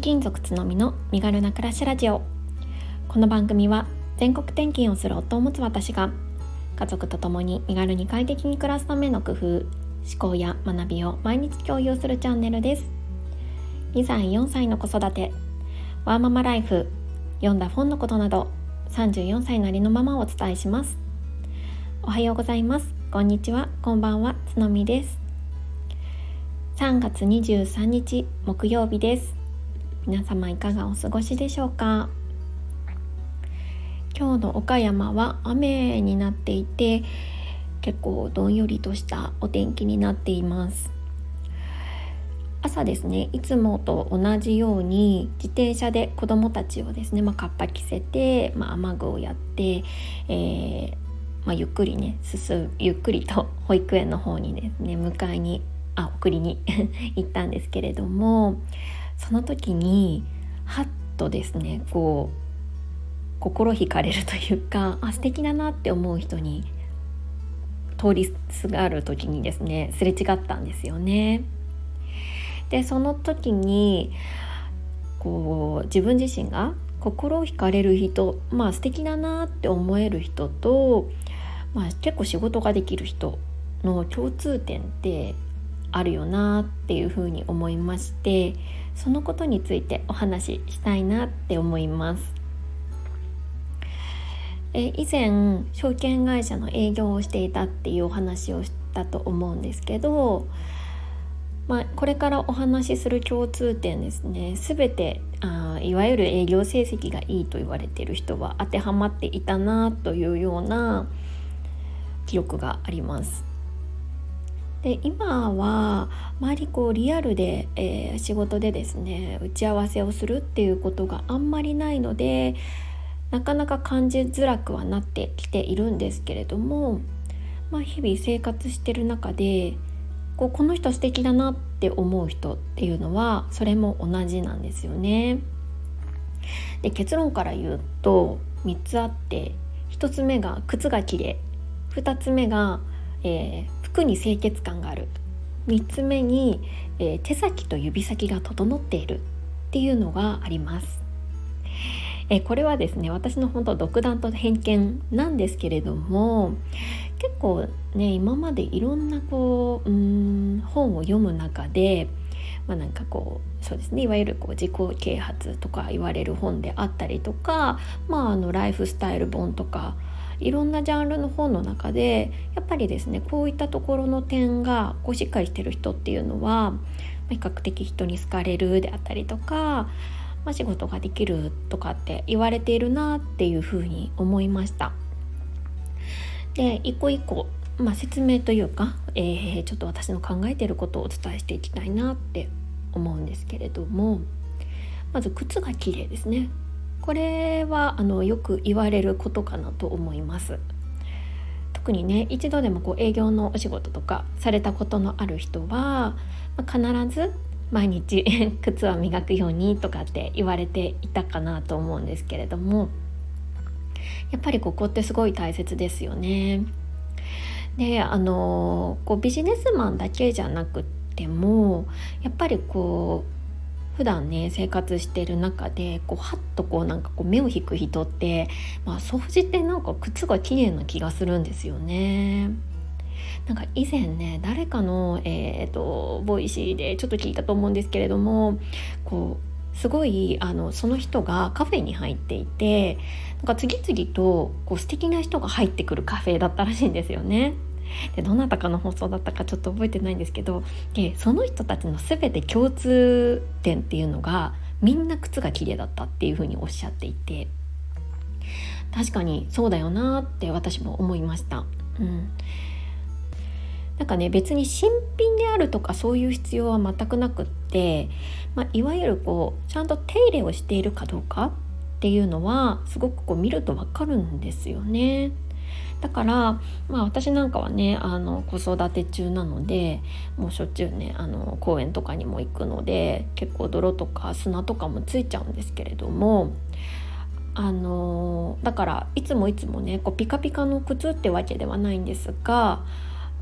勤族つのみの身軽な暮らしラジオ。この番組は全国転勤をする夫を持つ私が家族と共に身軽に快適に暮らすための工夫思考や学びを毎日共有するチャンネルです。2歳4歳の子育てワーママライフ読んだ本のことなど34歳なりのままをお伝えします。おはようございます。こんにちは。こんばんは。つのみです。3月23日木曜日です。皆様いかがお過ごしでしょうか？今日の岡山は雨になっていて結構どんよりとしたお天気になっています。朝ですねいつもと同じように自転車で子どもたちをですね、まあ、カッパ着せて、まあ、雨具をやって、えー、まあ、ゆっくりね進ゆっくりと保育園の方にですね迎えにあ送りに 行ったんですけれどもその時にはっとですねこう心惹かれるというかあ素敵だなって思う人に通りすがる時にですねすれ違ったんですよね。でその時にこう自分自身が心を惹かれる人まあ素敵だなって思える人と、まあ、結構仕事ができる人の共通点ってあるよなっていうふうに思いましてそのことについてお話ししたいなって思います。え以前証券会社の営業をしていたっていうお話をしたと思うんですけど、まあ、これからお話しする共通点ですね全てあいわゆる営業成績がいいと言われている人は当てはまっていたなというような記録があります。で今は周りこうリアルで、えー、仕事でですね打ち合わせをするっていうことがあんまりないのでなかなか感じづらくはなってきているんですけれども、まあ、日々生活してる中でこうこの人素敵だなって思う人っていうのはそれも同じなんですよね。で結論から言うと3つあって1つ目が靴が綺麗2つ目が、えー、服に清潔感がある3つ目に、えー、手先と指先が整っているっていうのがあります。えこれはですね私の本当独断と偏見なんですけれども結構ね今までいろんなこううん本を読む中でまあ、なんかこうそうですねいわゆるこう自己啓発とか言われる本であったりとか、まあ、あのライフスタイル本とかいろんなジャンルの本の中でやっぱりですねこういったところの点がこうしっかりしてる人っていうのは比較的人に好かれるであったりとかまあ、仕事ができるとかって言われているなっていうふうに思いました。で一個一個、まあ、説明というか、えー、ちょっと私の考えていることをお伝えしていきたいなって思うんですけれどもまず靴が綺麗ですね。これはあのよく言われることかなと思います。特にね一度でもこう営業のお仕事とかされたことのある人は、まあ、必ず毎日 靴は磨くようにとかって言われていたかなと思うんですけれどもやっぱりここってすごい大切ですよね。であのこうビジネスマンだけじゃなくっでもやっぱりこう普段ね生活してる中でこうハッとこうなんかこう目を引く人って、まあ、総じてなんか靴が綺麗な気がするんですよね。なんか以前ね誰かの、えーと、 Voicy でちょっと聞いたと思うんですけれどもこうすごいあのその人がカフェに入っていてなんか次々とこう素敵な人が入ってくるカフェだったらしいんですよね。でどなたかの放送だったかちょっと覚えてないんですけどでその人たちの全て共通点っていうのがみんな靴が綺麗だったっていうふうにおっしゃっていて確かにそうだよなって私も思いました。うん、なんかね別に新品であるとかそういう必要は全くなくって、まあ、いわゆるこうちゃんと手入れをしているかどうかっていうのはすごくこう見ると分かるんですよね。だから、まあ、私なんかはねあの子育て中なのでもうしょっちゅうねあの公園とかにも行くので結構泥とか砂とかもついちゃうんですけれどもあのだからいつもいつもねこうピカピカの靴ってわけではないんですが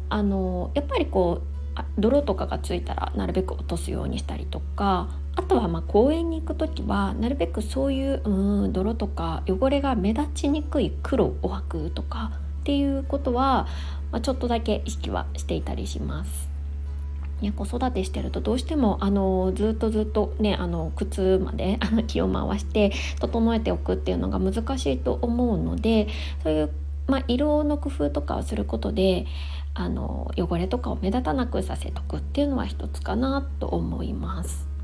あのやっぱりこう泥とかがついたらなるべく落とすようにしたりとかあとはま公園に行く時はなるべくそういううん泥とか汚れが目立ちにくい黒を履くとかっていうことは、まあ、ちょっとだけ意識はしていたりします。ね、子育てしてるとどうしてもあのずっとずっとねあの靴まであの 気を回して整えておくっていうのが難しいと思うのでそういう、まあ、色の工夫とかをすることであの汚れとかを目立たなくさせとくっていうのは一つかなと思います。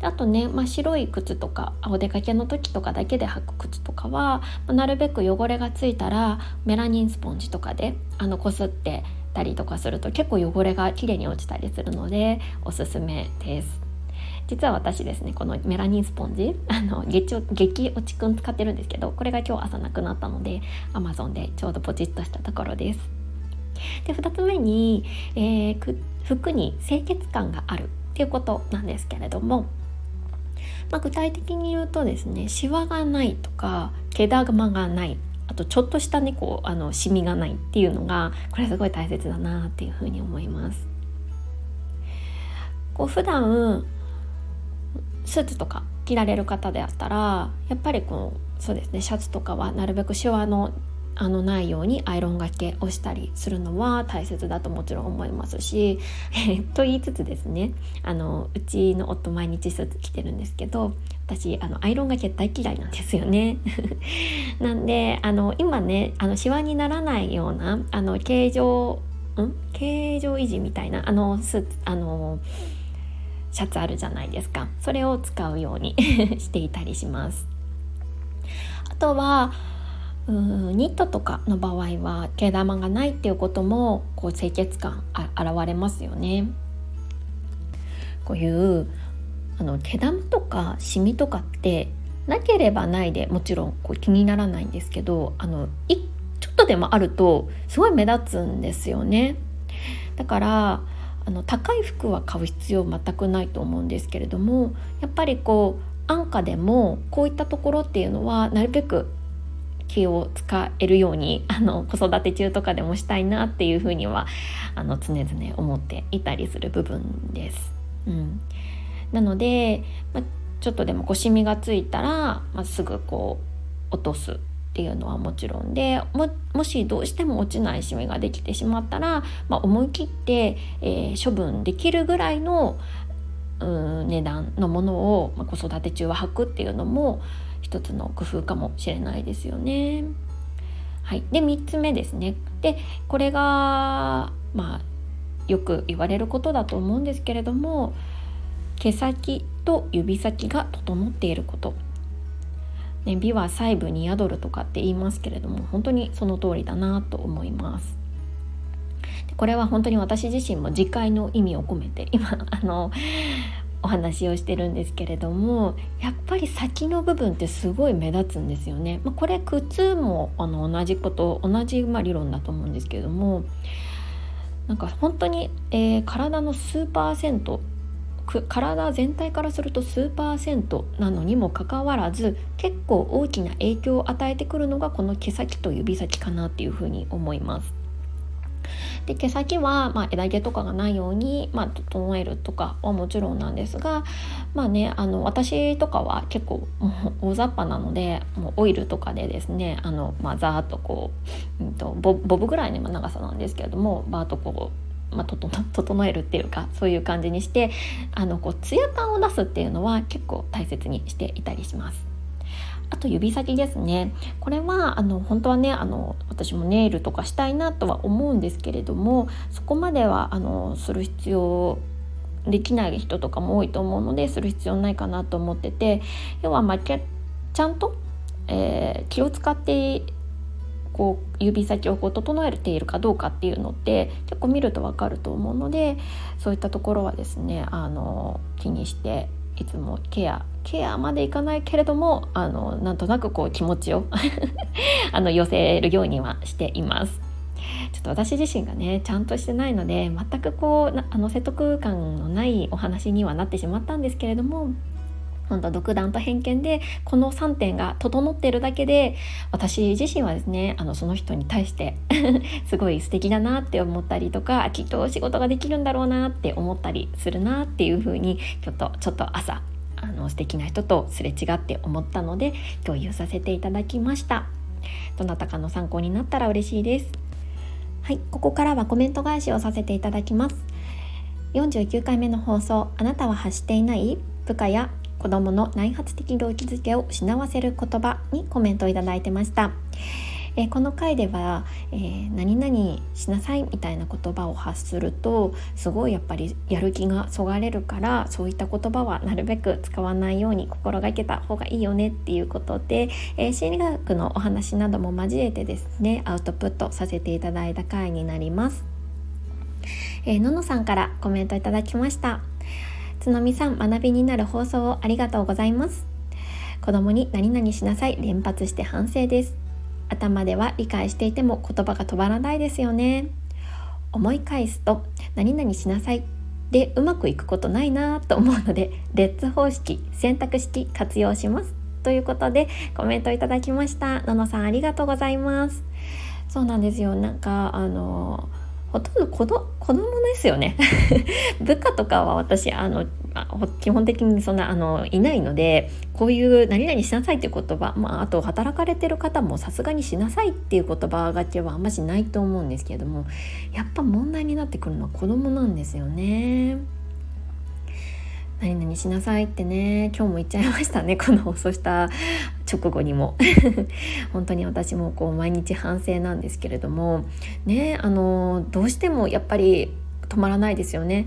であとね、まあ、白い靴とかお出かけの時とかだけで履く靴とかは、ま、なるべく汚れがついたらメラニンスポンジとかであのこすってたりとかすると結構汚れがきれいに落ちたりするのでおすすめです。実は私ですねこのメラニンスポンジ あの激落ちくん使ってるんですけどこれが今日朝なくなったので Amazon でちょうどポチッとしたところです。で2つ目に、えー、服に清潔感があるっていうことなんですけれども、まあ、具体的に言うとですねシワがないとか毛玉がないあとちょっとしたねこうあのシミがないっていうのがこれすごい大切だなっていうふうに思います。こう普段スーツとか着られる方であったらやっぱりこうそうですねシャツとかはなるべくシワのあのないようにアイロンがけをしたりするのは大切だともちろん思いますし、と言いつつですねあのうちの夫毎日スーツ着てるんですけど私あのアイロンがけ大嫌いなんですよね。なんであの今ねあのシワにならないようなあの形状ん？形状維持みたいなあのスあのシャツあるじゃないですかそれを使うように していたりします。あとはニットとかの場合は毛玉がないっていうこともこう清潔感あ現れますよね。こういうあの毛玉とかシミとかってなければないでもちろんこう気にならないんですけどあのいちょっとでもあるとすごい目立つんですよね。だからあの高い服は買う必要全くないと思うんですけれどもやっぱりこう安価でもこういったところっていうのはなるべく気を使えるようにあの子育て中とかでもしたいなっていうふうにはあの常々思っていたりする部分です。うん、なので、まちょっとでもこうシミがついたら、まあ、すぐこう落とすっていうのはもちろんでももしどうしても落ちないシミができてしまったら、まあ、思い切って、えー、処分できるぐらいのうん値段のものを、まあ、子育て中は履くっていうのも一つの工夫かもしれないですよね。はい、で3つ目ですね。でこれがまあよく言われることだと思うんですけれども毛先と指先が整っていること。ね、美は細部に宿るとかって言いますけれども本当にその通りだなと思います。これは本当に私自身も次回の意味を込めて今あのお話をしてるんですけれどもやっぱり先の部分ってすごい目立つんですよね。まあ、これ靴もあの同じこと同じ、ま、理論だと思うんですけれどもなんか本当に、えー、体の数パーセント体全体からすると数パーセントなのにもかかわらず結構大きな影響を与えてくるのがこの毛先と指先かなっていうふうに思います。で毛先は、まあ、枝毛とかがないように、まあ、整えるとかはもちろんなんですがまあねあの私とかは結構大雑把なのでもうオイルとかでですねあの、まあ、ざーっとこう、うんと、ボボブぐらいの長さなんですけれどもバーッとこうまあ、整えるっていうかそういう感じにしてあのこうツヤ感を出すっていうのは結構大切にしていたりします。あと指先ですね。これはあの本当はねあの私もネイルとかしたいなとは思うんですけれどもそこまではあのする必要できない人とかも多いと思うのでする必要ないかなと思ってて要はまあちゃんと、えー、気を使ってこう指先をこう整えているかどうかっていうのって結構見ると分かると思うのでそういったところはですねあの気にしていつもケアケアまでいかないけれどもあのなんとなくこう気持ちを あの寄せるようにはしています。ちょっと私自身がねちゃんとしてないので全くこうあの説得感のないお話にはなってしまったんですけれども本当独断と偏見でこの3点が整ってるだけで私自身はですねあのその人に対して すごい素敵だなって思ったりとかきっと仕事ができるんだろうなって思ったりするなっていう風にちょっとちょっと朝あの素敵な人とすれ違って思ったので共有させていただきました。どなたかの参考になったら嬉しいです。はいここからはコメント返しをさせていただきます。49回目の放送あなたは発していない部下や子供の内発的動機づけを失わせる言葉にコメントをいただいてました。えー、この回では、えー、何々しなさいみたいな言葉を発するとすごいやっぱりやる気がそがれるからそういった言葉はなるべく使わないように心がけた方がいいよねっていうことで、えー、心理学のお話なども交えてですねアウトプットさせていただいた回になります。えー、ののさんからコメントいただきました。つのみさん学びになる放送をありがとうございます子供に何々しなさい連発して反省です頭では理解していても言葉が止まらないですよね。思い返すと何々しなさい。でうまくいくことないなと思うのでレッツ方式選択式活用します。ということでコメントいただきました。ののさんありがとうございます。そうなんですよ。なんかあのほとんど子ど子供ですよね。部下とかは私あの基本的にそんなあのいないのでこういう「何々しなさい」っていう言葉、まあ、あと働かれてる方もさすがに「しなさい」っていう言葉がちはあんましないと思うんですけれどもやっぱ問題になってくるのは子供なんですよね。何々しなさいってね今日も言っちゃいましたねこの放送した直後にも。本当に私もこう毎日反省なんですけれども。ねあのどうしてもやっぱり止まらないですよね。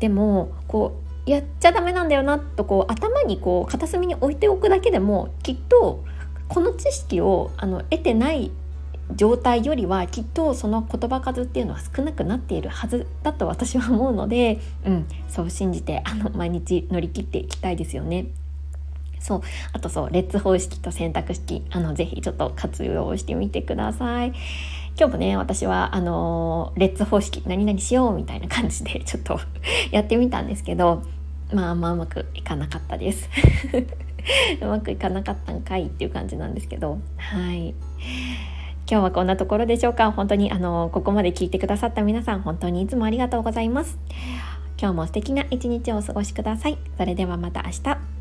でもこうやっちゃダメなんだよなとこう頭にこう片隅に置いておくだけでもきっとこの知識をあの得てない状態よりはきっとその言葉数っていうのは少なくなっているはずだと私は思うので、うん、そう信じてあの毎日乗り切っていきたいですよね。そうあとそう列方式と選択式あのぜひちょっと活用してみてください。今日もね私はあの列方式何々しようみたいな感じでちょっと やってみたんですけどまあまあうまくいかなかったです。うまくいかなかったんかいっていう感じなんですけど。はい。今日はこんなところでしょうか。本当にあのここまで聞いてくださった皆さん本当にいつもありがとうございます。今日も素敵な一日をお過ごしください。それではまた明日。